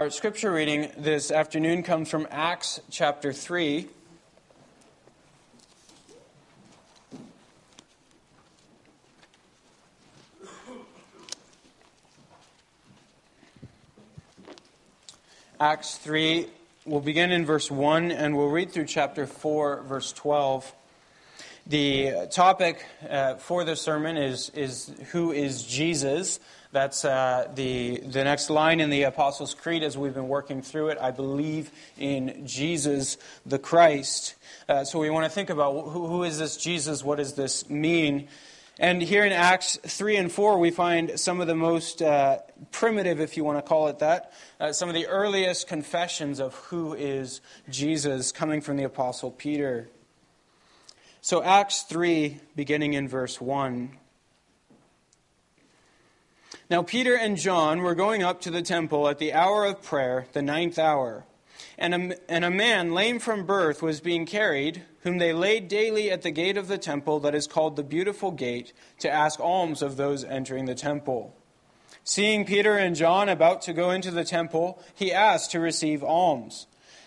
Our scripture reading this afternoon comes from Acts chapter 3. Acts 3, we'll begin in verse 1 and we'll read through chapter 4, verse 12. The topic uh, for the sermon is, is Who is Jesus? That's uh, the, the next line in the Apostles' Creed as we've been working through it. I believe in Jesus the Christ. Uh, so we want to think about who, who is this Jesus? What does this mean? And here in Acts 3 and 4, we find some of the most uh, primitive, if you want to call it that, uh, some of the earliest confessions of who is Jesus coming from the Apostle Peter. So, Acts 3, beginning in verse 1. Now, Peter and John were going up to the temple at the hour of prayer, the ninth hour. And a, and a man lame from birth was being carried, whom they laid daily at the gate of the temple that is called the Beautiful Gate, to ask alms of those entering the temple. Seeing Peter and John about to go into the temple, he asked to receive alms.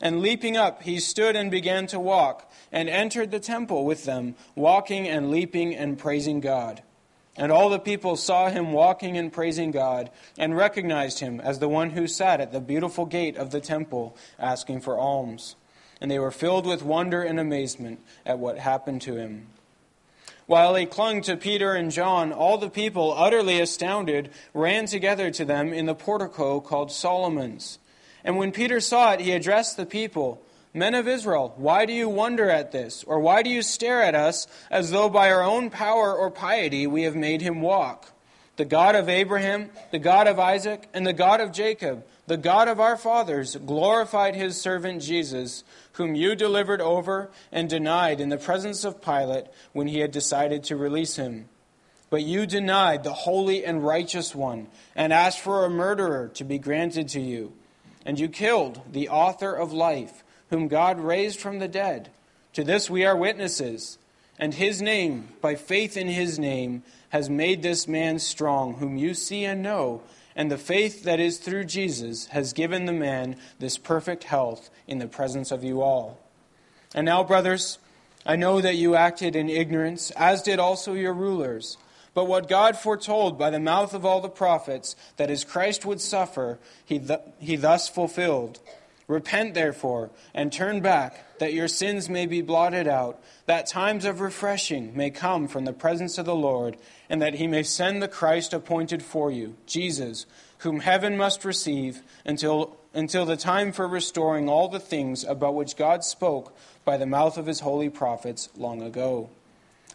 And leaping up, he stood and began to walk, and entered the temple with them, walking and leaping and praising God. And all the people saw him walking and praising God, and recognized him as the one who sat at the beautiful gate of the temple asking for alms. And they were filled with wonder and amazement at what happened to him. While he clung to Peter and John, all the people, utterly astounded, ran together to them in the portico called Solomon's. And when Peter saw it, he addressed the people. Men of Israel, why do you wonder at this? Or why do you stare at us as though by our own power or piety we have made him walk? The God of Abraham, the God of Isaac, and the God of Jacob, the God of our fathers, glorified his servant Jesus, whom you delivered over and denied in the presence of Pilate when he had decided to release him. But you denied the holy and righteous one and asked for a murderer to be granted to you. And you killed the author of life whom God raised from the dead. To this we are witnesses. And his name, by faith in his name, has made this man strong, whom you see and know. And the faith that is through Jesus has given the man this perfect health in the presence of you all. And now, brothers, I know that you acted in ignorance, as did also your rulers. But what God foretold by the mouth of all the prophets, that his Christ would suffer, he, th- he thus fulfilled. Repent, therefore, and turn back, that your sins may be blotted out, that times of refreshing may come from the presence of the Lord, and that he may send the Christ appointed for you, Jesus, whom heaven must receive until, until the time for restoring all the things about which God spoke by the mouth of his holy prophets long ago.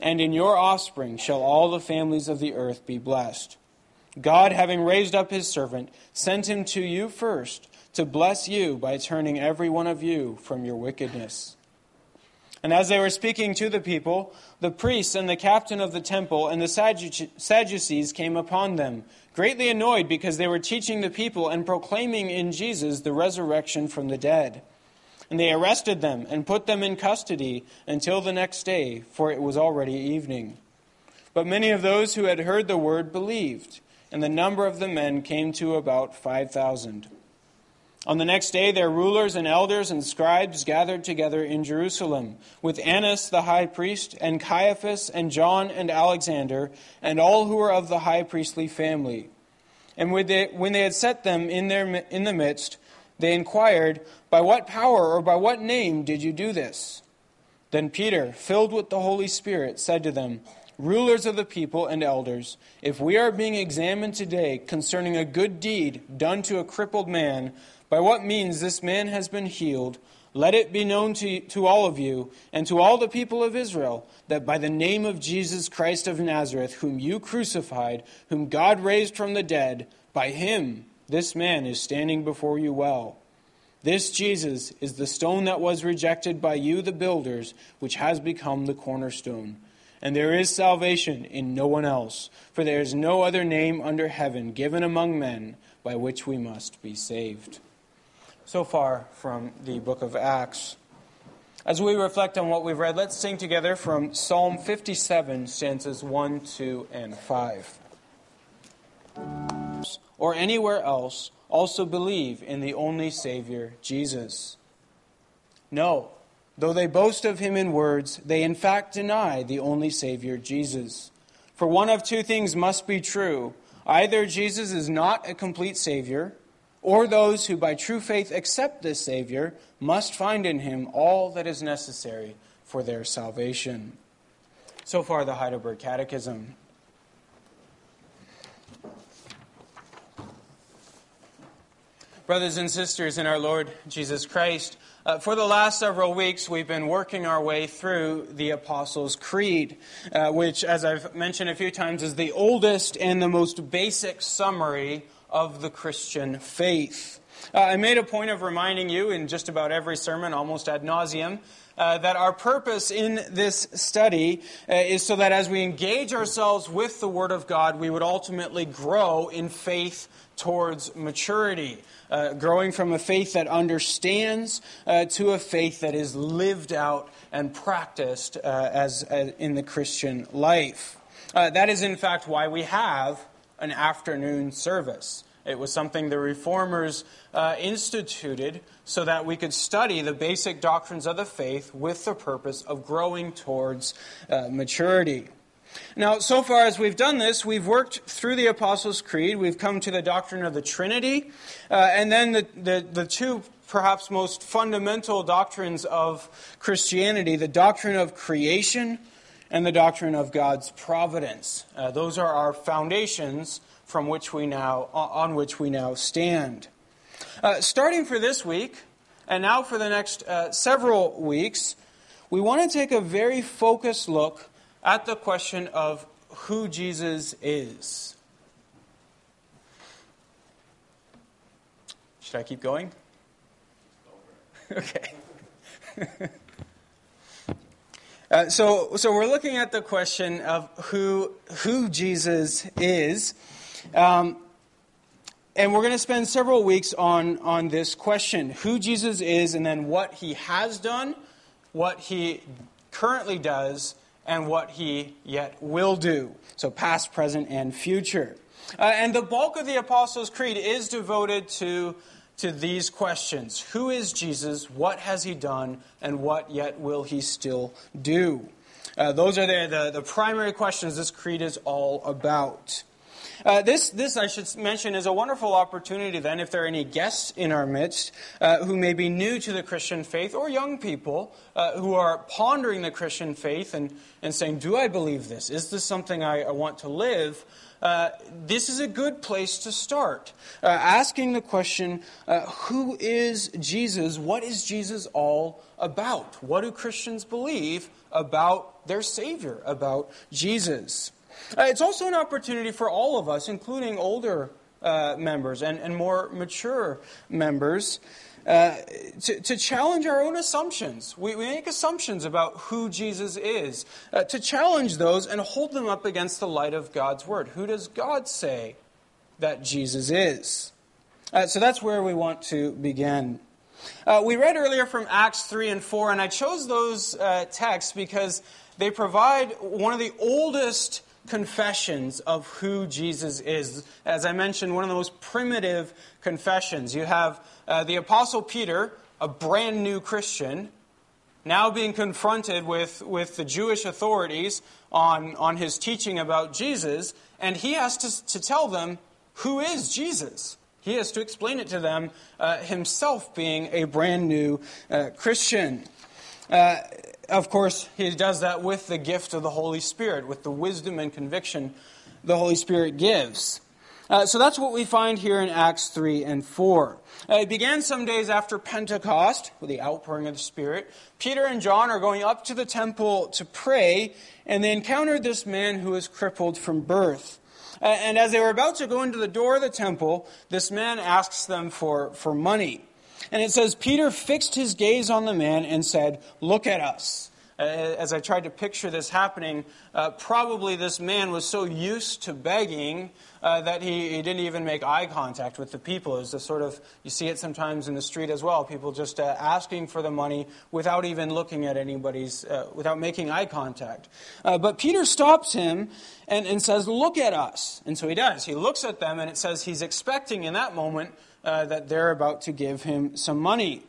And in your offspring shall all the families of the earth be blessed. God, having raised up his servant, sent him to you first to bless you by turning every one of you from your wickedness. And as they were speaking to the people, the priests and the captain of the temple and the Sadducees came upon them, greatly annoyed because they were teaching the people and proclaiming in Jesus the resurrection from the dead. And they arrested them and put them in custody until the next day, for it was already evening. But many of those who had heard the word believed, and the number of the men came to about 5,000. On the next day, their rulers and elders and scribes gathered together in Jerusalem with Annas the high priest, and Caiaphas, and John, and Alexander, and all who were of the high priestly family. And when they, had set them in, their, in the midst, they inquired, By what power or by what name did you do this? Then Peter, filled with the Holy Spirit, said to them, Rulers of the people and elders, if we are being examined today concerning a good deed done to a crippled man, by what means this man has been healed, let it be known to, to all of you and to all the people of Israel that by the name of Jesus Christ of Nazareth, whom you crucified, whom God raised from the dead, by him this man is standing before you well. This Jesus is the stone that was rejected by you, the builders, which has become the cornerstone. And there is salvation in no one else, for there is no other name under heaven given among men by which we must be saved. So far from the book of Acts. As we reflect on what we've read, let's sing together from Psalm 57, stanzas 1, 2, and 5. Or anywhere else also believe in the only Savior, Jesus. No, though they boast of him in words, they in fact deny the only Savior, Jesus. For one of two things must be true either Jesus is not a complete Savior, or those who by true faith accept this Savior must find in him all that is necessary for their salvation. So far, the Heidelberg Catechism. Brothers and sisters in our Lord Jesus Christ, uh, for the last several weeks, we've been working our way through the Apostles' Creed, uh, which, as I've mentioned a few times, is the oldest and the most basic summary of the Christian faith. Uh, I made a point of reminding you in just about every sermon, almost ad nauseum, uh, that our purpose in this study uh, is so that as we engage ourselves with the Word of God, we would ultimately grow in faith towards maturity uh, growing from a faith that understands uh, to a faith that is lived out and practiced uh, as, as, in the Christian life. That is, in fact, why we have an afternoon service. It was something the reformers uh, instituted so that we could study the basic doctrines of the faith with the purpose of growing towards uh, maturity. Now, so far as we've done this, we've worked through the Apostles' Creed. We've come to the doctrine of the Trinity, uh, and then the, the, the two perhaps most fundamental doctrines of Christianity the doctrine of creation and the doctrine of God's providence. Uh, those are our foundations from which we now, on which we now stand. Uh, starting for this week, and now for the next uh, several weeks, we want to take a very focused look at the question of who Jesus is. Should I keep going? okay. uh, so, so we're looking at the question of who who Jesus is, um, and we're going to spend several weeks on on this question: who Jesus is, and then what he has done, what he currently does, and what he yet will do. So, past, present, and future. Uh, and the bulk of the Apostles' Creed is devoted to, to these questions Who is Jesus? What has he done? And what yet will he still do? Uh, those are the, the, the primary questions this creed is all about. Uh, this, this, I should mention, is a wonderful opportunity then, if there are any guests in our midst uh, who may be new to the Christian faith or young people uh, who are pondering the Christian faith and, and saying, Do I believe this? Is this something I, I want to live? Uh, this is a good place to start. Uh, asking the question, uh, Who is Jesus? What is Jesus all about? What do Christians believe about their Savior, about Jesus? Uh, it's also an opportunity for all of us, including older uh, members and, and more mature members, uh, to, to, challenge our own assumptions. We, we, make assumptions about who Jesus is, uh, to challenge those and hold them up against the light of God's Word. Who does God say that Jesus is? Uh, so that's where we want to begin. Uh, we read earlier from Acts 3 and 4, and I chose those texts because they provide one of the oldest confessions of who Jesus is. As I mentioned, one of the most primitive confessions. You have uh, the Apostle Peter, a brand new Christian, now being confronted with, with the Jewish authorities on, on his teaching about Jesus, and he has to, to tell them who is Jesus. He has to explain it to them, uh, himself being a brand new uh, Christian. Of course, he does that with the gift of the Holy Spirit, with the wisdom and conviction the Holy Spirit gives. Uh, so that's what we find here in Acts 3 and 4. Uh, it began some days after Pentecost, with the outpouring of the Spirit. Peter and John are going up to the temple to pray, and they encountered this man who was crippled from birth. Uh, and as they were about to go into the door of the temple, this man asks them for, for money. And it says, Peter fixed his gaze on the man and said, Look at us. Uh, as I tried to picture this happening, uh, probably this man was so used to begging uh, that he, he, didn't even make eye contact with the people. It's a sort of, you see it sometimes in the street as well, people just uh, asking for the money without even looking at anybody's, uh, without making eye contact. Uh, but Peter stops him and, and says, Look at us. And so he does. He looks at them, and it says he's expecting in that moment that they're about to give him some money.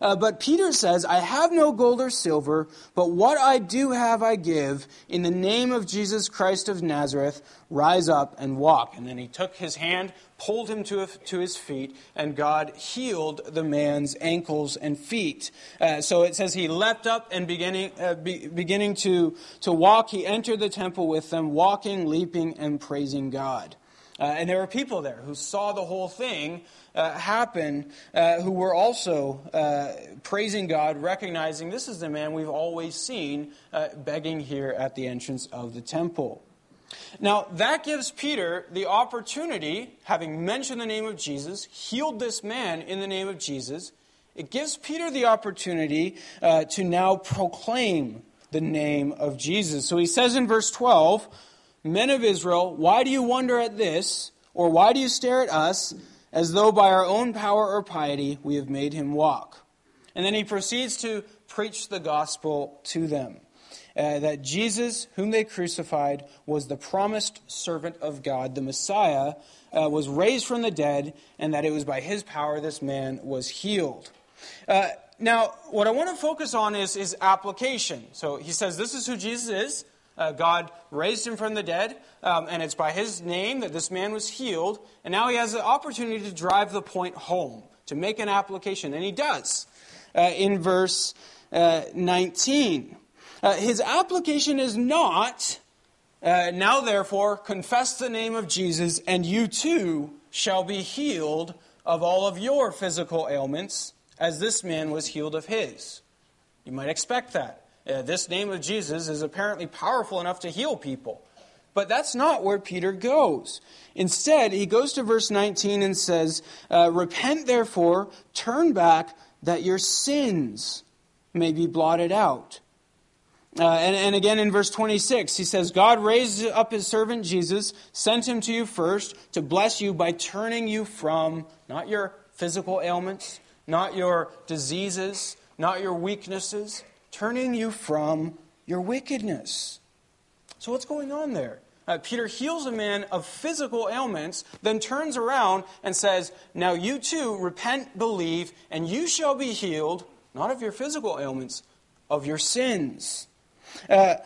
Uh, but Peter says, I have no gold or silver, but what I do have I give. In the name of Jesus Christ of Nazareth, rise up and walk. And then he took his hand, pulled him to, to his feet, and God healed the man's ankles and feet. Uh, so it says he leapt up and beginning, uh, be, beginning to, to walk, he entered the temple with them, walking, leaping, and praising God. Uh, and there were people there who saw the whole thing uh, happen uh, who were also uh, praising God, recognizing this is the man we've always seen uh, begging here at the entrance of the temple. Now, that gives Peter the opportunity, having mentioned the name of Jesus, healed this man in the name of Jesus, it gives Peter the opportunity uh, to now proclaim the name of Jesus. So he says in verse 12, Men of Israel, why do you wonder at this? Or why do you stare at us, as though by our own power or piety we have made him walk? And then he proceeds to preach the gospel to them. Uh, that Jesus, whom they crucified, was the promised servant of God, the Messiah, uh, was raised from the dead, and that it was by his power this man was healed. Uh, now, what I want to focus on is, is application. So he says, This is who Jesus is. Uh, God raised him from the dead, um, and it's by his name that this man was healed. And now he has the opportunity to drive the point home, to make an application. And he does uh, in verse uh, 19. Uh, his application is not, uh, now therefore, confess the name of Jesus, and you too shall be healed of all of your physical ailments, as this man was healed of his. You might expect that. Uh, this name of Jesus is apparently powerful enough to heal people. But that's not where Peter goes. Instead, he goes to verse 19 and says, uh, Repent therefore, turn back, that your sins may be blotted out. Uh, and, and again in verse 26, he says, God raised up his servant Jesus, sent him to you first to bless you by turning you from not your physical ailments, not your diseases, not your weaknesses, turning you from your wickedness. So, what's going on there? Uh, Peter heals a man of physical ailments, then turns around and says, Now you too repent, believe, and you shall be healed, not of your physical ailments, of your sins. Uh,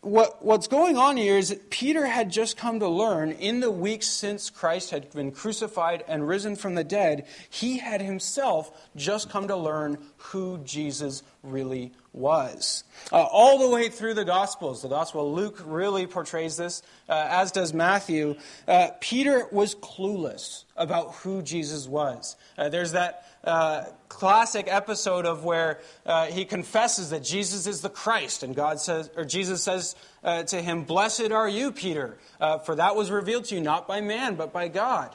what, what's going on here is that Peter had just come to learn in the weeks since Christ had been crucified and risen from the dead, he had himself just come to learn who Jesus really was. Uh, all the way through the Gospels, the Gospel of Luke really portrays this, uh, as does Matthew. Uh, Peter was clueless about who Jesus was. Uh, there's that uh, classic episode of where uh, he confesses that Jesus is the Christ, and God says, or Jesus says to him, "Blessed are you, Peter, for that was revealed to you not by man but by God."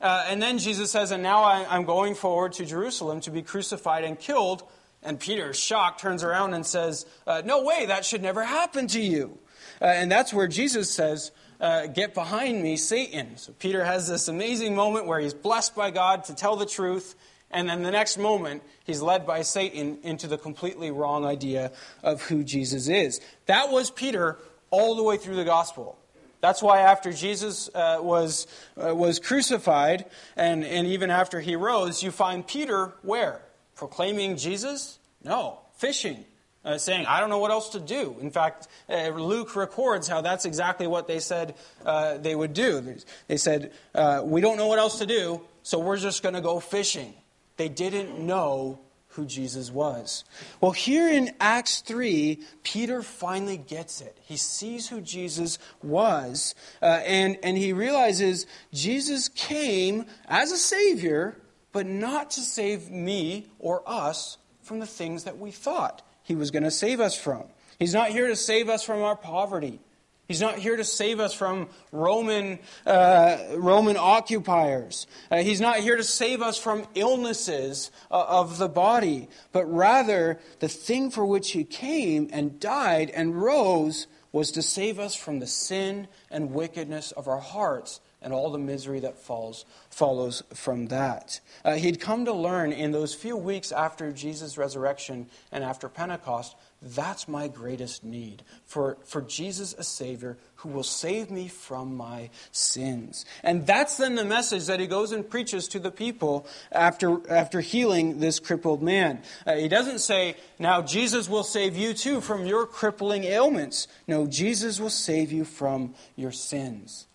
and then Jesus says, "And now I, I'm going forward to Jerusalem to be crucified and killed." And Peter, shocked, turns around and says, uh, No way, that should never happen to you. Uh, and that's where Jesus says, uh, Get behind me, Satan. So Peter has this amazing moment where he's blessed by God to tell the truth. And then the next moment, he's led by Satan into the completely wrong idea of who Jesus is. That was Peter all the way through the gospel. That's why after Jesus uh, was, uh, was crucified and, and even after he rose, you find Peter where? Proclaiming Jesus? No, fishing. Uh, saying, I don't know what else to do. In fact, uh, Luke records how that's exactly what they said uh, they would do. They said, uh, We don't know what else to do, so we're just going to go fishing. They didn't know who Jesus was. Well, here in Acts 3, Peter finally gets it. He sees who Jesus was, uh, and, and he realizes Jesus came as a Savior, but not to save me or us from the things that we thought he was going to save us from. He's not here to save us from our poverty. He's not here to save us from Roman, uh, Roman occupiers. Uh, he's not here to save us from illnesses uh, of the body, but rather the thing for which he came and died and rose was to save us from the sin and wickedness of our hearts and all the misery that falls, follows from that. Uh, he'd come to learn in those few weeks after Jesus' resurrection and after Pentecost that's my greatest need for, for Jesus, a Savior who will save me from my sins. And that's then the message that he goes and preaches to the people after, after healing this crippled man. Uh, he doesn't say, now Jesus will save you too from your crippling ailments. No, Jesus will save you from your sins.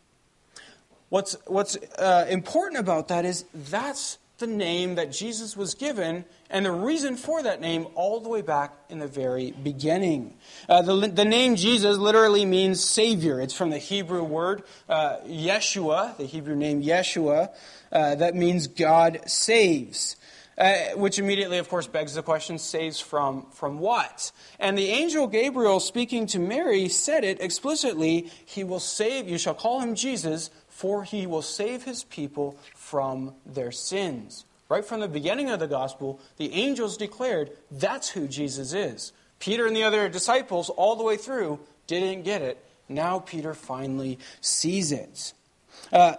What's, what's uh, important about that is that's the name that Jesus was given and the reason for that name all the way back in the very beginning. Uh, the, the name Jesus literally means Savior. It's from the Hebrew word uh, Yeshua, the Hebrew name Yeshua, uh, that means God saves. Uh, which immediately, of course, begs the question saves from, from what? And the angel Gabriel, speaking to Mary, said it explicitly He will save, you shall call him Jesus, for he will save his people from their sins. Right from the beginning of the gospel, the angels declared that's who Jesus is. Peter and the other disciples, all the way through, didn't get it. Now Peter finally sees it. Uh,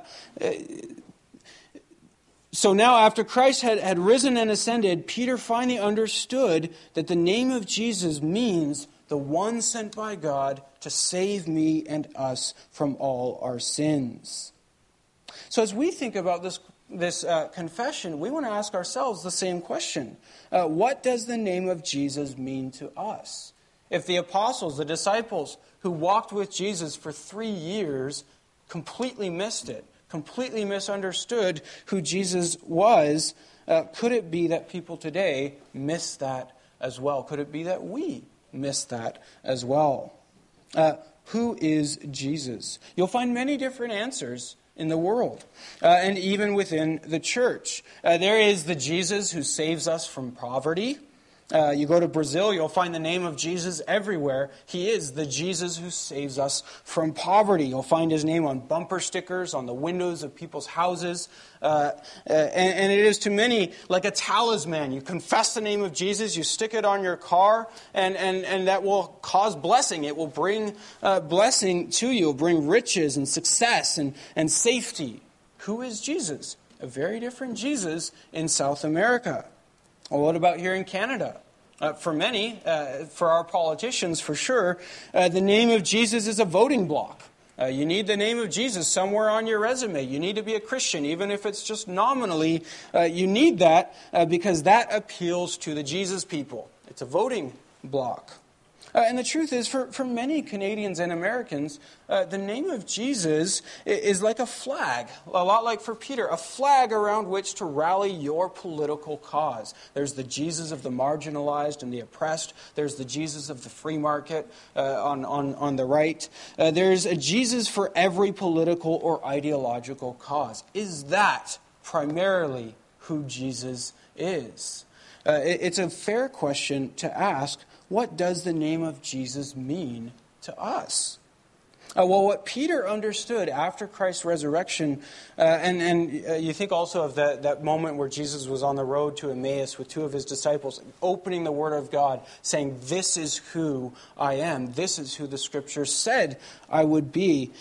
so now, after Christ had, had risen and ascended, Peter finally understood that the name of Jesus means the one sent by God to save me and us from all our sins. So, as we think about this this uh, confession, we want to ask ourselves the same question uh, What does the name of Jesus mean to us? If the apostles, the disciples who walked with Jesus for three years, completely missed it, completely misunderstood who Jesus was, uh, could it be that people today miss that as well? Could it be that we miss that as well? Uh, who is Jesus? You'll find many different answers in the world, uh, and even within the church. Uh, there is the Jesus who saves us from poverty. Uh, you go to Brazil, you'll find the name of Jesus everywhere. He is the Jesus who saves us from poverty. You'll find his name on bumper stickers, on the windows of people's houses. Uh, uh, and, and, it is to many like a talisman. You confess the name of Jesus, you stick it on your car, and, and, and that will cause blessing. It will bring uh, blessing to you, It'll bring riches and success and, and safety. Who is Jesus? A very different Jesus in South America. Well, what about here in Canada? Uh, for many, uh, for our politicians, for sure, uh, the name of Jesus is a voting block. Uh, you need the name of Jesus somewhere on your resume. You need to be a Christian, even if it's just nominally. Uh, you need that uh, because that appeals to the Jesus people. It's a voting block. Uh, and the truth is, for, for many Canadians and Americans, uh, the name of Jesus is like a flag, a lot like for Peter, a flag around which to rally your political cause. There's the Jesus of the marginalized and the oppressed, there's the Jesus of the free market uh, on, on, on the right. Uh, there's a Jesus for every political or ideological cause. Is that primarily who Jesus is? Uh, it, it's a fair question to ask what does the name of Jesus mean to us? Uh, well, what Peter understood after Christ's resurrection, uh, and, and uh, you think also of that, that moment where Jesus was on the road to Emmaus with two of his disciples, opening the Word of God, saying, This is who I am. This is who the Scripture said I would be.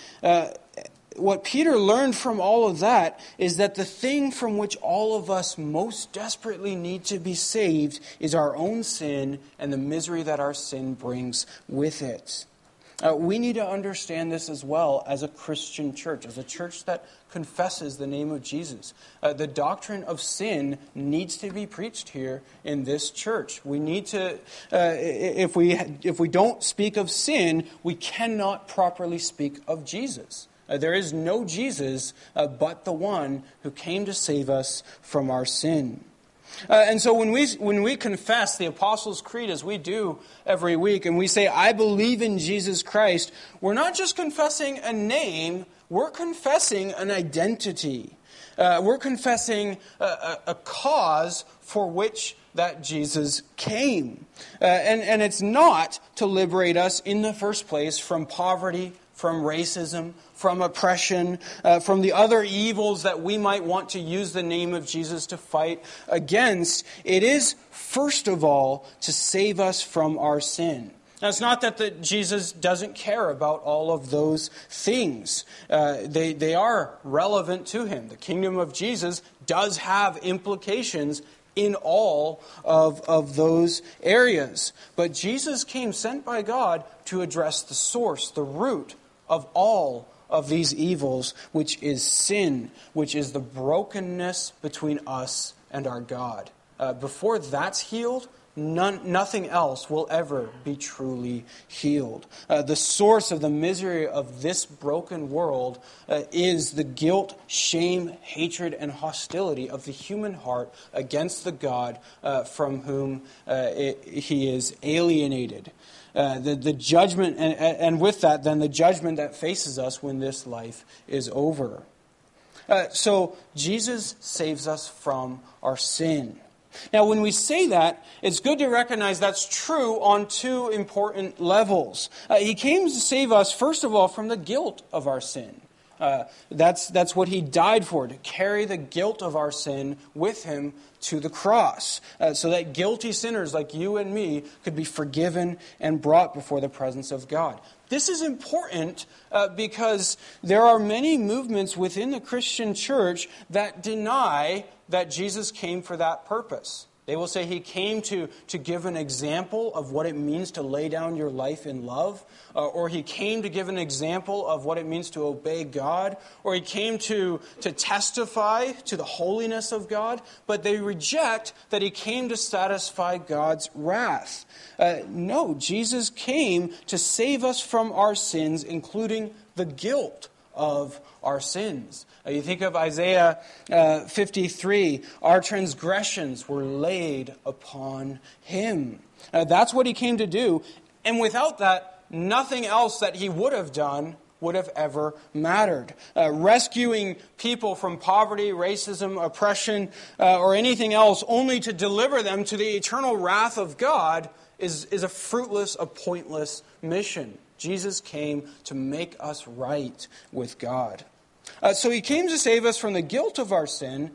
What Peter learned from all of that is that the thing from which all of us most desperately need to be saved is our own sin and the misery that our sin brings with it. Uh, we need to understand this as well as a Christian church, as a church that confesses the name of Jesus. Uh, the doctrine of sin needs to be preached here in this church. We need to, uh, if, we, if we don't speak of sin, we cannot properly speak of Jesus. Uh, there is no Jesus uh, but the one who came to save us from our sin. Uh, and so when we, when we confess the Apostles' Creed, as we do every week, and we say, I believe in Jesus Christ, we're not just confessing a name, we're confessing an identity. Uh, we're confessing a, a, a, cause for which that Jesus came. Uh, and, and it's not to liberate us in the first place from poverty, from racism, from oppression, uh, from the other evils that we might want to use the name of Jesus to fight against. It is, first of all, to save us from our sin. Now, it's not that the, Jesus doesn't care about all of those things. Uh, they, they are relevant to him. The kingdom of Jesus does have implications in all of, of those areas. But Jesus came sent by God to address the source, the root of all of these evils, which is sin, which is the brokenness between us and our God. Uh, before that's healed, None, nothing else will ever be truly healed. Uh, the source of the misery of this broken world uh, is the guilt, shame, hatred, and hostility of the human heart against the God uh, from whom uh, it, he is alienated. Uh, the, the judgment, and, and with that, then the judgment that faces us when this life is over. Uh, so, Jesus saves us from our sin. Now, when we say that, it's good to recognize that's true on two important levels. Uh, he came to save us, first of all, from the guilt of our sin. Uh, that's, that's what he died for, to carry the guilt of our sin with him to the cross, uh, so that guilty sinners like you and me could be forgiven and brought before the presence of God. This is important uh, because there are many movements within the Christian church that deny that Jesus came for that purpose. They will say he came to, to give an example of what it means to lay down your life in love, uh, or he came to give an example of what it means to obey God, or he came to, to testify to the holiness of God, but they reject that he came to satisfy God's wrath. Uh, no, Jesus came to save us from our sins, including the guilt of our sins. Uh, you think of Isaiah uh, 53 our transgressions were laid upon him. Uh, that's what he came to do. And without that, nothing else that he would have done would have ever mattered. Uh, rescuing people from poverty, racism, oppression, uh, or anything else only to deliver them to the eternal wrath of God is, is a fruitless, a pointless mission. Jesus came to make us right with God. Uh, so he came to save us from the guilt of our sin.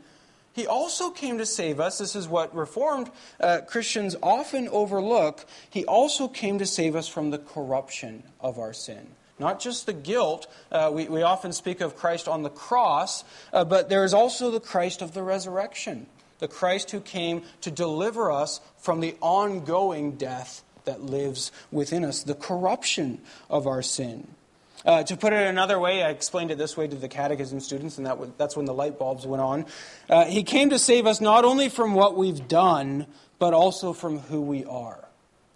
He also came to save us. This is what Reformed uh, Christians often overlook. He also came to save us from the corruption of our sin. Not just the guilt. Uh, we, we often speak of Christ on the cross, uh, but there is also the Christ of the resurrection. The Christ who came to deliver us from the ongoing death that lives within us, the corruption of our sin. Uh, to put it another way, I explained it this way to the catechism students, and that was, that's when the light bulbs went on. Uh, he came to save us not only from what we've done, but also from who we are.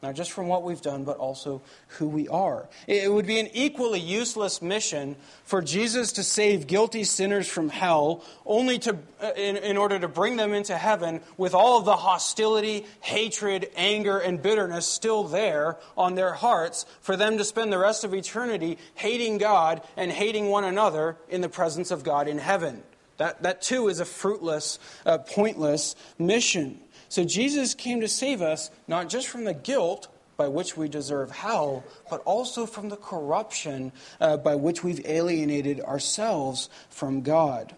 Not just from what we've done, but also who we are. It would be an equally useless mission for Jesus to save guilty sinners from hell, only to, uh, in, in order to bring them into heaven with all of the hostility, hatred, anger, and bitterness still there on their hearts, for them to spend the rest of eternity hating God and hating one another in the presence of God in heaven. That, that too is a fruitless, uh, pointless mission. So Jesus came to save us not just from the guilt by which we deserve hell, but also from the corruption uh, by which we've alienated ourselves from God.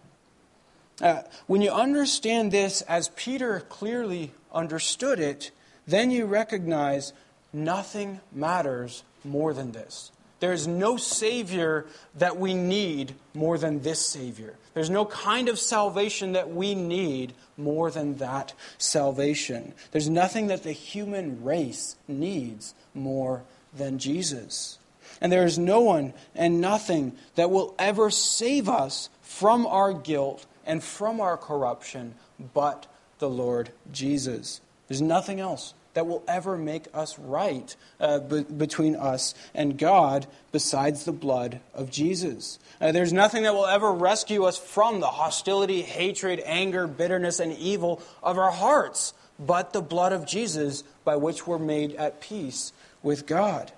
Uh, when you understand this as Peter clearly understood it, then you recognize nothing matters more than this. There is no Savior that we need more than this Savior. There's no kind of salvation that we need more than that salvation. There's nothing that the human race needs more than Jesus. And there is no one and nothing that will ever save us from our guilt and from our corruption but the Lord Jesus. There's nothing else that will ever make us right uh, be- between us and God besides the blood of Jesus. Uh, there's nothing that will ever rescue us from the hostility, hatred, anger, bitterness, and evil of our hearts but the blood of Jesus by which we're made at peace with God.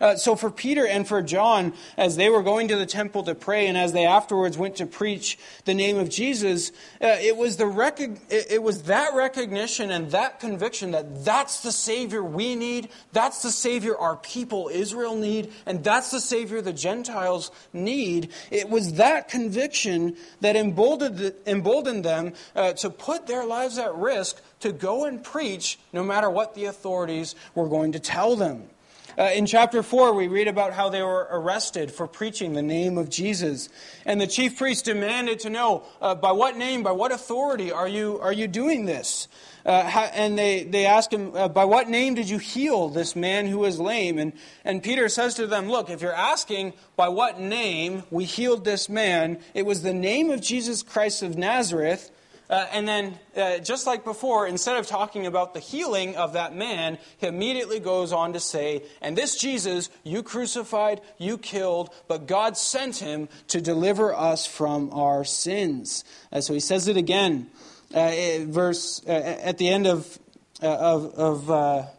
Uh, so for Peter and for John, as they were going to the temple to pray, and as they afterwards went to preach the name of Jesus, uh, it was the rec- it was that recognition and that conviction that that's the Savior we need, that's the Savior our people Israel need, and that's the Savior the Gentiles need. It was that conviction that emboldened, emboldened them uh, to put their lives at risk to go and preach, no matter what the authorities were going to tell them. Uh, in chapter 4, we read about how they were arrested for preaching the name of Jesus. And the chief priest demanded to know uh, by what name, by what authority are you, are you doing this? Uh, how, and they, they ask him, uh, By what name did you heal this man who was lame? And, and Peter says to them, Look, if you're asking by what name we healed this man, it was the name of Jesus Christ of Nazareth uh, and then, uh, just like before, instead of talking about the healing of that man, he immediately goes on to say, And this Jesus you crucified, you killed, but God sent him to deliver us from our sins. Uh, so he says it again, uh, verse uh, at the end of, uh, of, of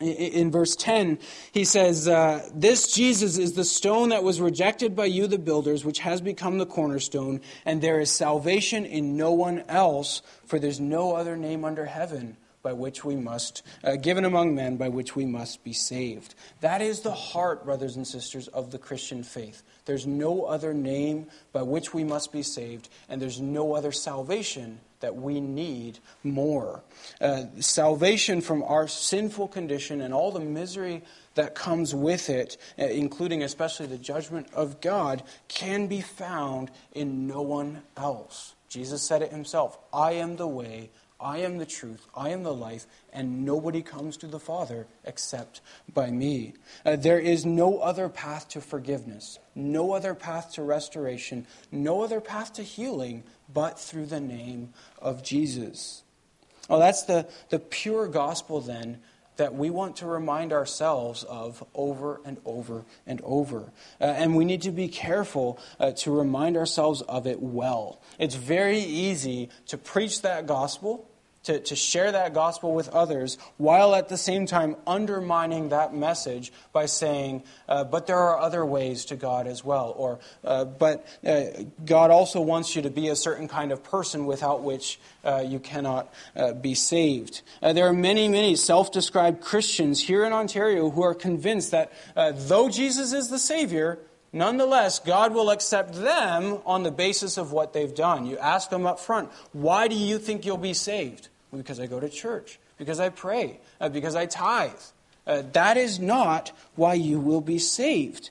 in verse 10, he says, uh, This Jesus is the stone that was rejected by you, the builders, which has become the cornerstone, and there is salvation in no one else, for there's no other name under heaven by which we must, uh, given among men, by which we must be saved. That is the heart, brothers and sisters, of the Christian faith. There's no other name by which we must be saved, and there's no other salvation that we need more. Uh, salvation from our sinful condition and all the misery that comes with it, uh, including especially the judgment of God, can be found in no one else. Jesus said it himself I am the way, I am the truth, I am the life, and nobody comes to the Father except by me. Uh, there is no other path to forgiveness, no other path to restoration, no other path to healing but through the name of Jesus. Well, that's the, the pure gospel then that we want to remind ourselves of over and over and over. Uh, and we need to be careful uh, to remind ourselves of it well. It's very easy to preach that gospel to, to share that gospel with others while at the same time undermining that message by saying, uh, but there are other ways to God as well. Or, uh, but uh, God also wants you to be a certain kind of person without which uh, you cannot uh, be saved. Uh, there are many, many self described Christians here in Ontario who are convinced that though Jesus is the Savior, Nonetheless, God will accept them on the basis of what they've done. You ask them up front, why do you think you'll be saved? Because I go to church, because I pray, uh, because I tithe. Uh, that is not why you will be saved.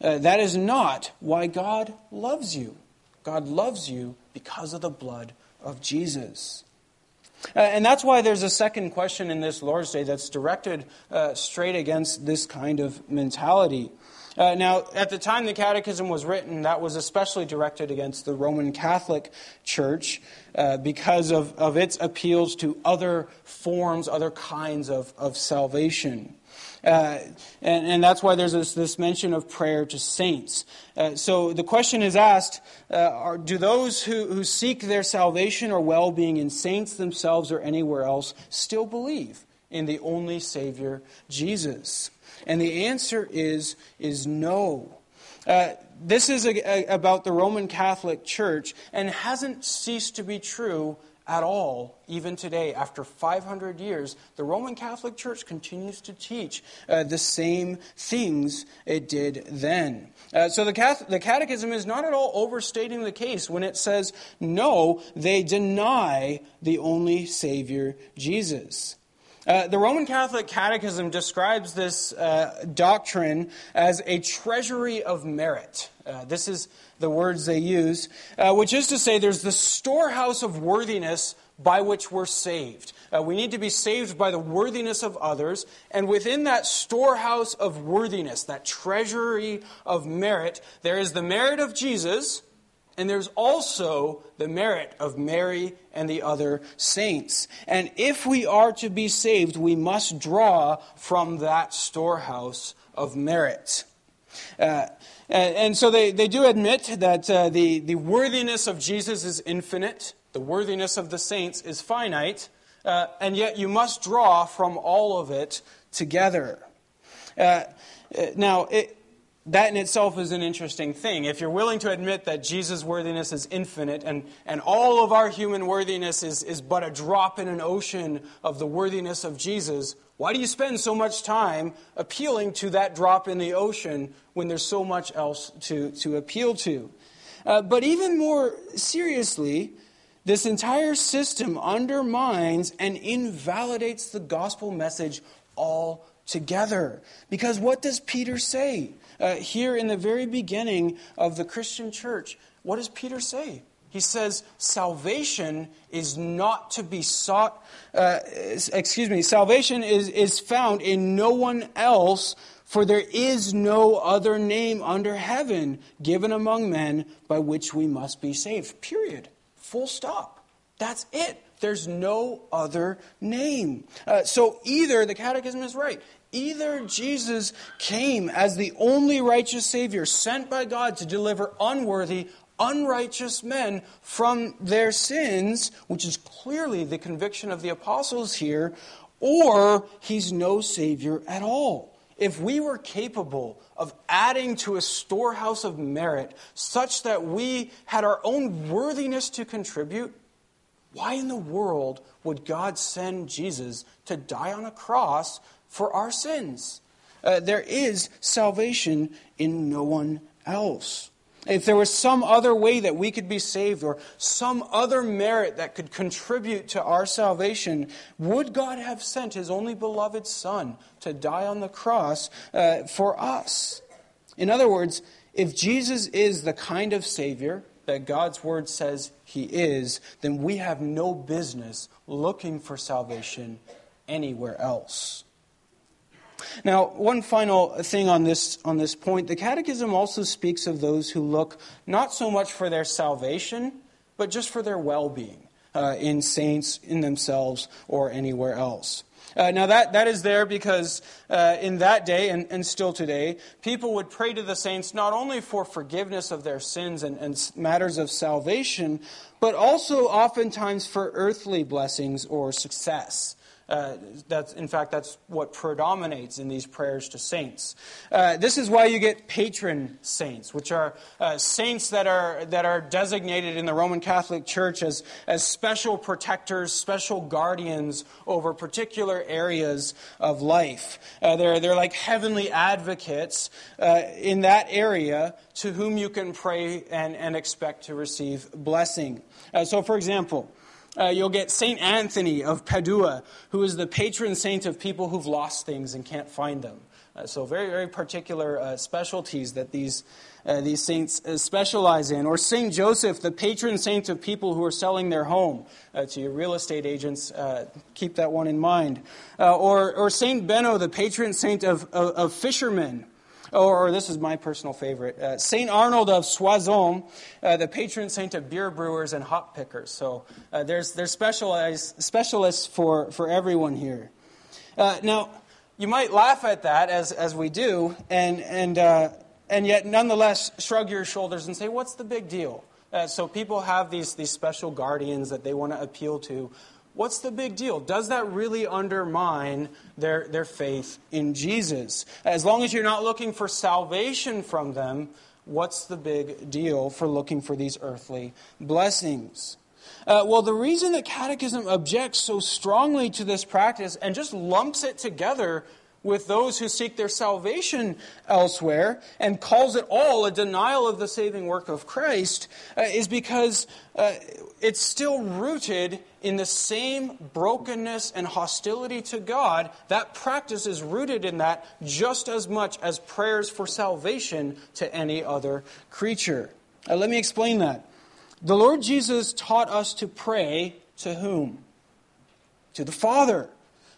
Uh, that is not why God loves you. God loves you because of the blood of Jesus. Uh, and that's why there's a second question in this Lord's Day that's directed uh, straight against this kind of mentality. Uh, now, at the time the Catechism was written, that was especially directed against the Roman Catholic Church uh, because of, of its appeals to other forms, other kinds of, of salvation. Uh, and, and, that's why there's this, this, mention of prayer to saints. Uh, so the question is asked uh, are, Do those who, who seek their salvation or well being in saints themselves or anywhere else still believe in the only Savior, Jesus? And the answer is, is no. Uh, this is a, a, about the Roman Catholic Church and hasn't ceased to be true at all, even today. After 500 years, the Roman Catholic Church continues to teach uh, the same things it did then. Uh, so the, the Catechism is not at all overstating the case when it says, no, they deny the only Savior, Jesus. Uh, the Roman Catholic Catechism describes this uh, doctrine as a treasury of merit. Uh, this is the words they use, uh, which is to say, there's the storehouse of worthiness by which we're saved. Uh, we need to be saved by the worthiness of others, and within that storehouse of worthiness, that treasury of merit, there is the merit of Jesus, and there's also the merit of Mary and the other saints. And if we are to be saved, we must draw from that storehouse of merit. Uh, and, so they, they do admit that uh, the, the worthiness of Jesus is infinite, the worthiness of the saints is finite, uh, and yet you must draw from all of it together. Uh, uh, now, it, that in itself is an interesting thing. If you're willing to admit that Jesus' worthiness is infinite and, and all of our human worthiness is, is but a drop in an ocean of the worthiness of Jesus, why do you spend so much time appealing to that drop in the ocean when there's so much else to, to appeal to? Uh, but even more seriously, this entire system undermines and invalidates the gospel message altogether. Because what does Peter say? Uh, here in the very beginning of the Christian church, what does Peter say? He says, salvation is not to be sought, uh, excuse me, salvation is, is found in no one else, for there is no other name under heaven given among men by which we must be saved. Period. Full stop. That's it. There's no other name. Uh, so either the catechism is right. Either Jesus came as the only righteous Savior sent by God to deliver unworthy, unrighteous men from their sins, which is clearly the conviction of the apostles here, or he's no Savior at all. If we were capable of adding to a storehouse of merit such that we had our own worthiness to contribute, why in the world would God send Jesus to die on a cross for our sins? Uh, there is salvation in no one else. If there was some other way that we could be saved or some other merit that could contribute to our salvation, would God have sent his only beloved Son to die on the cross uh, for us? In other words, if Jesus is the kind of Savior that God's word says he is, then we have no business looking for salvation anywhere else. Now, one final thing on this, on this point the Catechism also speaks of those who look not so much for their salvation, but just for their well being uh, in saints, in themselves, or anywhere else. Uh, now, that, that is there because uh, in that day, and, and still today, people would pray to the saints not only for forgiveness of their sins and, and matters of salvation, but also oftentimes for earthly blessings or success. Uh, that's, in fact, that's what predominates in these prayers to saints. Uh, this is why you get patron saints, which are uh, saints that are, that are designated in the Roman Catholic Church as, as special protectors, special guardians over particular areas of life. Uh, they're, they're like heavenly advocates uh, in that area to whom you can pray and, and expect to receive blessing. Uh, so, for example, uh, you'll get St. Anthony of Padua, who is the patron saint of people who've lost things and can't find them. Uh, so, very, very particular uh, specialties that these, uh, these saints uh, specialize in. Or St. Joseph, the patron saint of people who are selling their home. Uh, to your real estate agents, keep that one in mind. or, or St. Benno, the patron saint of, of, of fishermen. Or, or, this is my personal favorite, uh, Saint Arnold of Soissons, uh, the patron saint of beer brewers and hop pickers. So uh, there's there's specialized specialists for for everyone here. Uh, now, you might laugh at that as as we do, and and uh, and yet nonetheless shrug your shoulders and say, "What's the big deal?" Uh, so people have these these special guardians that they want to appeal to what's the big deal? Does that really undermine their, their faith in Jesus? As long as you're not looking for salvation from them, what's the big deal for looking for these earthly blessings? Uh, well, the reason that Catechism objects so strongly to this practice and just lumps it together with those who seek their salvation elsewhere and calls it all a denial of the saving work of Christ uh, is because uh, it's still rooted in the same brokenness and hostility to God. That practice is rooted in that just as much as prayers for salvation to any other creature. Uh, let me explain that. The Lord Jesus taught us to pray to whom? To the Father.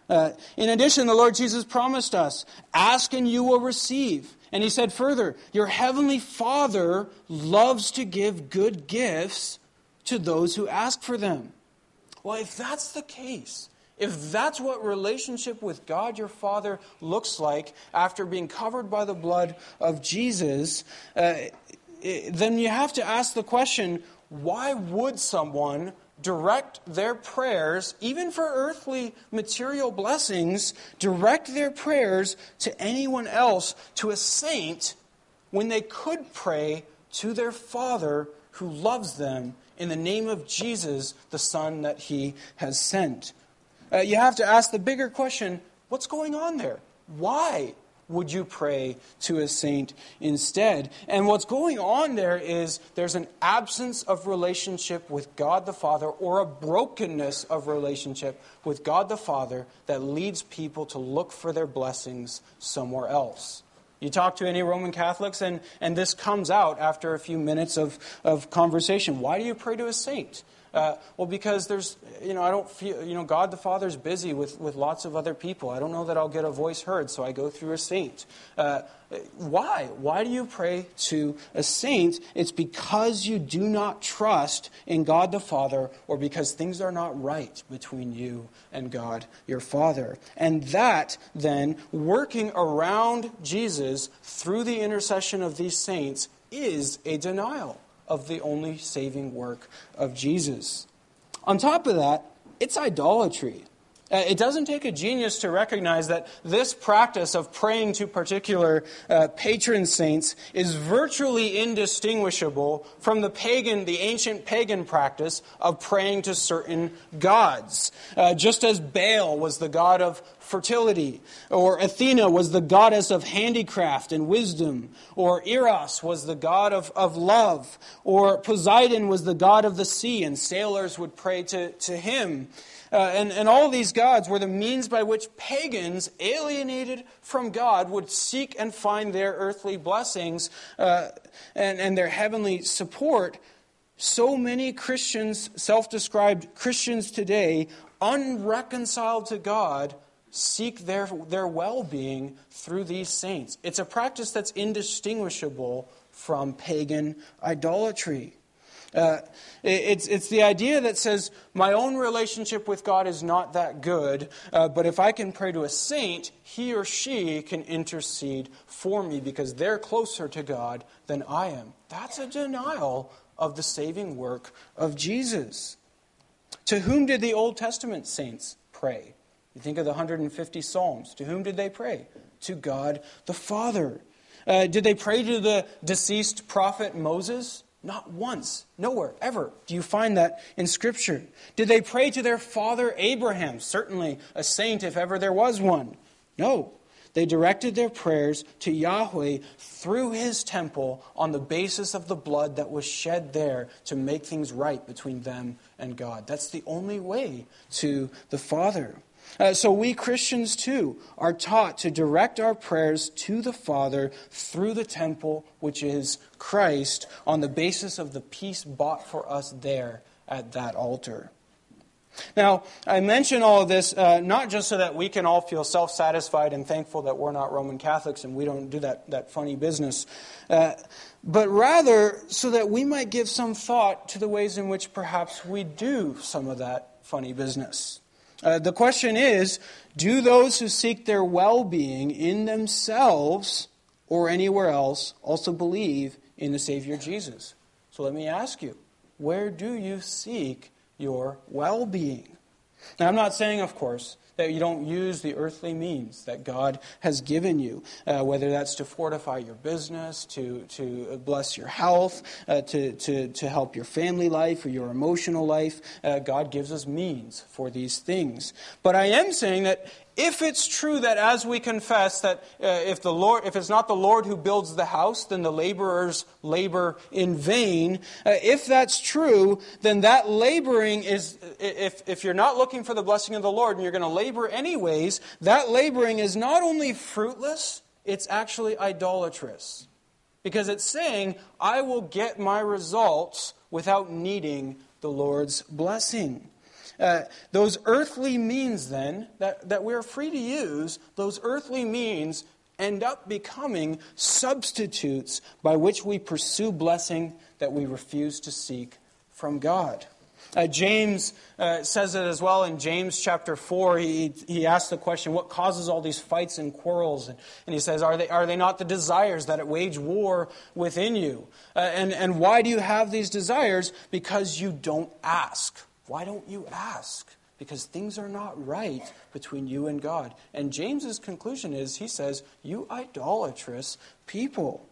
Uh, in addition, the Lord Jesus promised us, ask and you will receive, And he said further, Your heavenly Father loves to give good gifts to those who ask for them. Well, if that's the case, if that's what relationship with God your Father looks like after being covered by the blood of Jesus, uh, then you have to ask the question why would someone direct their prayers, even for earthly material blessings, direct their prayers to anyone else, to a saint, when they could pray to their Father who loves them in the name of Jesus, the Son that He has sent? Uh, you have to ask the bigger question what's going on there? Why would you pray to a saint instead? And what's going on there is there's an absence of relationship with God the Father or a brokenness of relationship with God the Father that leads people to look for their blessings somewhere else. You talk to any Roman Catholics, and, and this comes out after a few minutes of, of conversation. Why do you pray to a saint? Uh, well, because there's, you know, I don't feel, you know, God the Father's busy with, with lots of other people. I don't know that I'll get a voice heard, so I go through a saint. Uh, why? Why do you pray to a saint? It's because you do not trust in God the Father or because things are not right between you and God your Father. And that, then, working around Jesus through the intercession of these saints is a denial of the only saving work of Jesus. On top of that, it's idolatry. Uh, it doesn't take a genius to recognize that this practice of praying to particular uh, patron saints is virtually indistinguishable from the pagan, the ancient pagan practice of praying to certain gods. Uh, just as Baal was the god of fertility, or Athena was the goddess of handicraft and wisdom, or Eros was the god of, of love, or Poseidon was the god of the sea, and sailors would pray to, to him. Uh, and, and all these gods were the means by which pagans, alienated from God, would seek and find their earthly blessings uh, and, and their heavenly support. So many Christians, self described Christians today, unreconciled to God, seek their, their well being through these saints. It's a practice that's indistinguishable from pagan idolatry. Uh, it's, it's the idea that says, my own relationship with God is not that good, uh, but if I can pray to a saint, he or she can intercede for me because they're closer to God than I am. That's a denial of the saving work of Jesus. To whom did the Old Testament saints pray? You think of the 150 Psalms. To whom did they pray? To God the Father. Uh, did they pray to the deceased prophet Moses? Not once, nowhere, ever do you find that in Scripture. Did they pray to their father Abraham? Certainly a saint if ever there was one. No. They directed their prayers to Yahweh through his temple on the basis of the blood that was shed there to make things right between them and God. That's the only way to the Father. Uh, so we Christians too are taught to direct our prayers to the Father through the temple, which is Christ, on the basis of the peace bought for us there at that altar. Now, I mention all of this uh, not just so that we can all feel self satisfied and thankful that we're not Roman Catholics and we don't do that, that funny business, uh, but rather so that we might give some thought to the ways in which perhaps we do some of that funny business. Uh, the question is do those who seek their well being in themselves or anywhere else also believe in the Savior Jesus? So let me ask you where do you seek your well being? Now, I'm not saying, of course, that you don't use the earthly means that God has given you, uh, whether that's to fortify your business, to, to bless your health, uh, to, to, to help your family life or your emotional life. Uh, God gives us means for these things. But I am saying that if it's true that as we confess that uh, if the Lord, if it's not the Lord who builds the house, then the laborers labor in vain. Uh, if that's true, then that laboring is, if, if you're not looking for the blessing of the Lord and you're going to labor anyways, that laboring is not only fruitless, it's actually idolatrous. Because it's saying, I will get my results without needing the Lord's blessing. Uh, those earthly means, then, that, that we're free to use, those earthly means end up becoming substitutes by which we pursue blessing that we refuse to seek from God. Uh, James uh, says it as well in James chapter 4. He, he asks the question, What causes all these fights and quarrels? And, and he says, are they, are they not the desires that wage war within you? Uh, and, and why do you have these desires? Because you don't ask. Why don't you ask? Because things are not right between you and God. And James's conclusion is he says, You idolatrous people.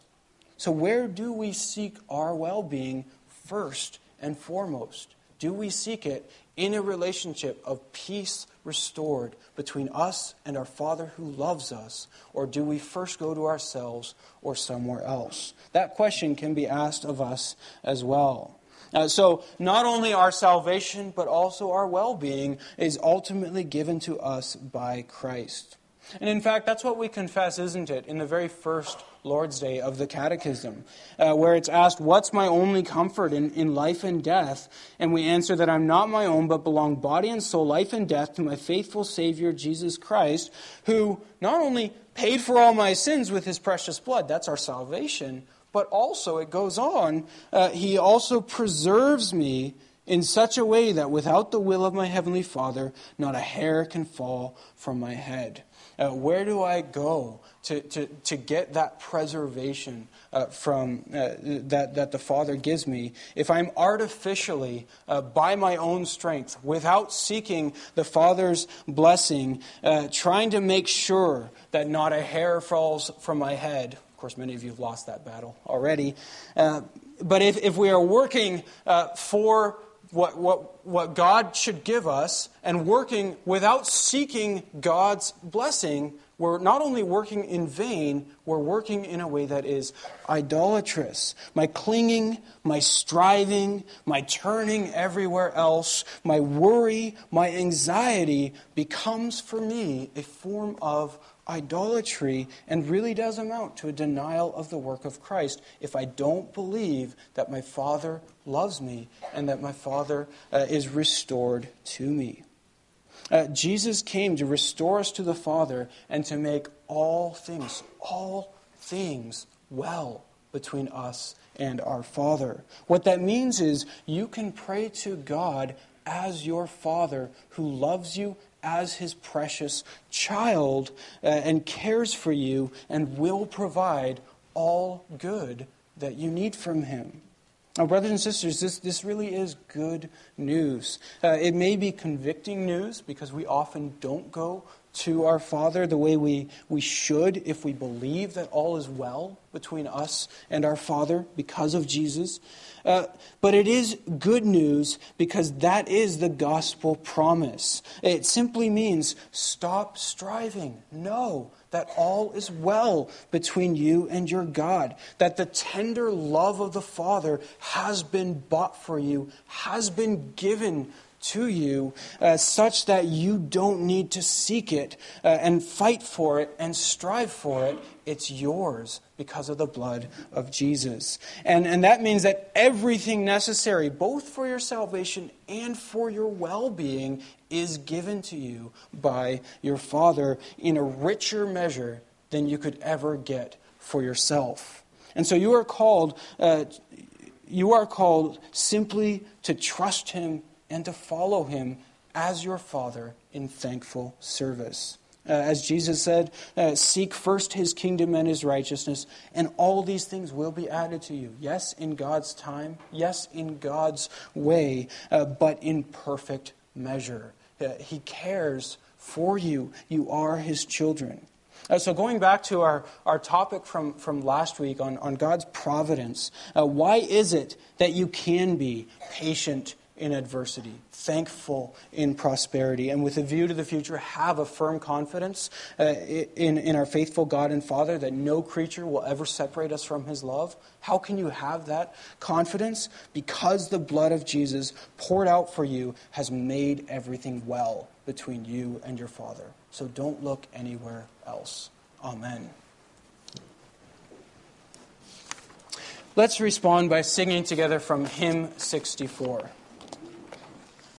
So, where do we seek our well being first and foremost? Do we seek it in a relationship of peace restored between us and our Father who loves us? Or do we first go to ourselves or somewhere else? That question can be asked of us as well. Uh, so, not only our salvation, but also our well being is ultimately given to us by Christ. And in fact, that's what we confess, isn't it, in the very first Lord's Day of the Catechism, uh, where it's asked, What's my only comfort in, in life and death? And we answer that I'm not my own, but belong body and soul, life and death, to my faithful Savior, Jesus Christ, who not only paid for all my sins with his precious blood, that's our salvation, but also, it goes on, uh, he also preserves me in such a way that without the will of my heavenly Father, not a hair can fall from my head. Uh, where do I go to, to, to get that preservation uh, from uh, that, that the Father gives me if I'm artificially, uh, by my own strength, without seeking the Father's blessing, uh, trying to make sure that not a hair falls from my head? Course, many of you have lost that battle already. Uh, but if, if we are working for what, what, what God should give us and working without seeking God's blessing, we're not only working in vain, we're working in a way that is idolatrous. My clinging, my striving, my turning everywhere else, my worry, my anxiety becomes for me a form of idolatry and really does amount to a denial of the work of Christ if I don't believe that my Father loves me and that my Father uh, is restored to me. Uh, Jesus came to restore us to the Father and to make all things, all things well between us and our Father. What that means is you can pray to God as your Father who loves you as his precious child uh, and cares for you and will provide all good that you need from him. Now, brothers and sisters, this, this really is good news. Uh, it may be convicting news because we often don't go to our Father the way we, we should if we believe that all is well between us and our Father because of Jesus. Uh, but it is good news because that is the gospel promise. It simply means stop striving. Know that all is well between you and your God, that the tender love of the Father has been bought for you, has been given to you, uh, such that you don't need to seek it uh, and fight for it and strive for it. It's yours because of the blood of Jesus. And, and that means that everything necessary, both for your salvation and for your well being, is given to you by your Father in a richer measure than you could ever get for yourself. And so you are called. Uh, you are called simply to trust Him and to follow him as your Father in thankful service. Uh, as Jesus said, uh, seek first his kingdom and his righteousness, and all these things will be added to you. Yes, in God's time, yes, in God's way, uh, but in perfect measure. Uh, he cares for you. You are his children. Uh, so, going back to our, our topic from, from last week on, on God's providence, uh, why is it that you can be patient in adversity, thankful in prosperity, and with a view to the future, have a firm confidence uh, in, in our faithful God and Father that no creature will ever separate us from His love? How can you have that confidence? Because the blood of Jesus poured out for you has made everything well between you and your Father. So don't look anywhere else. Amen. Let's respond by singing together from hymn 64.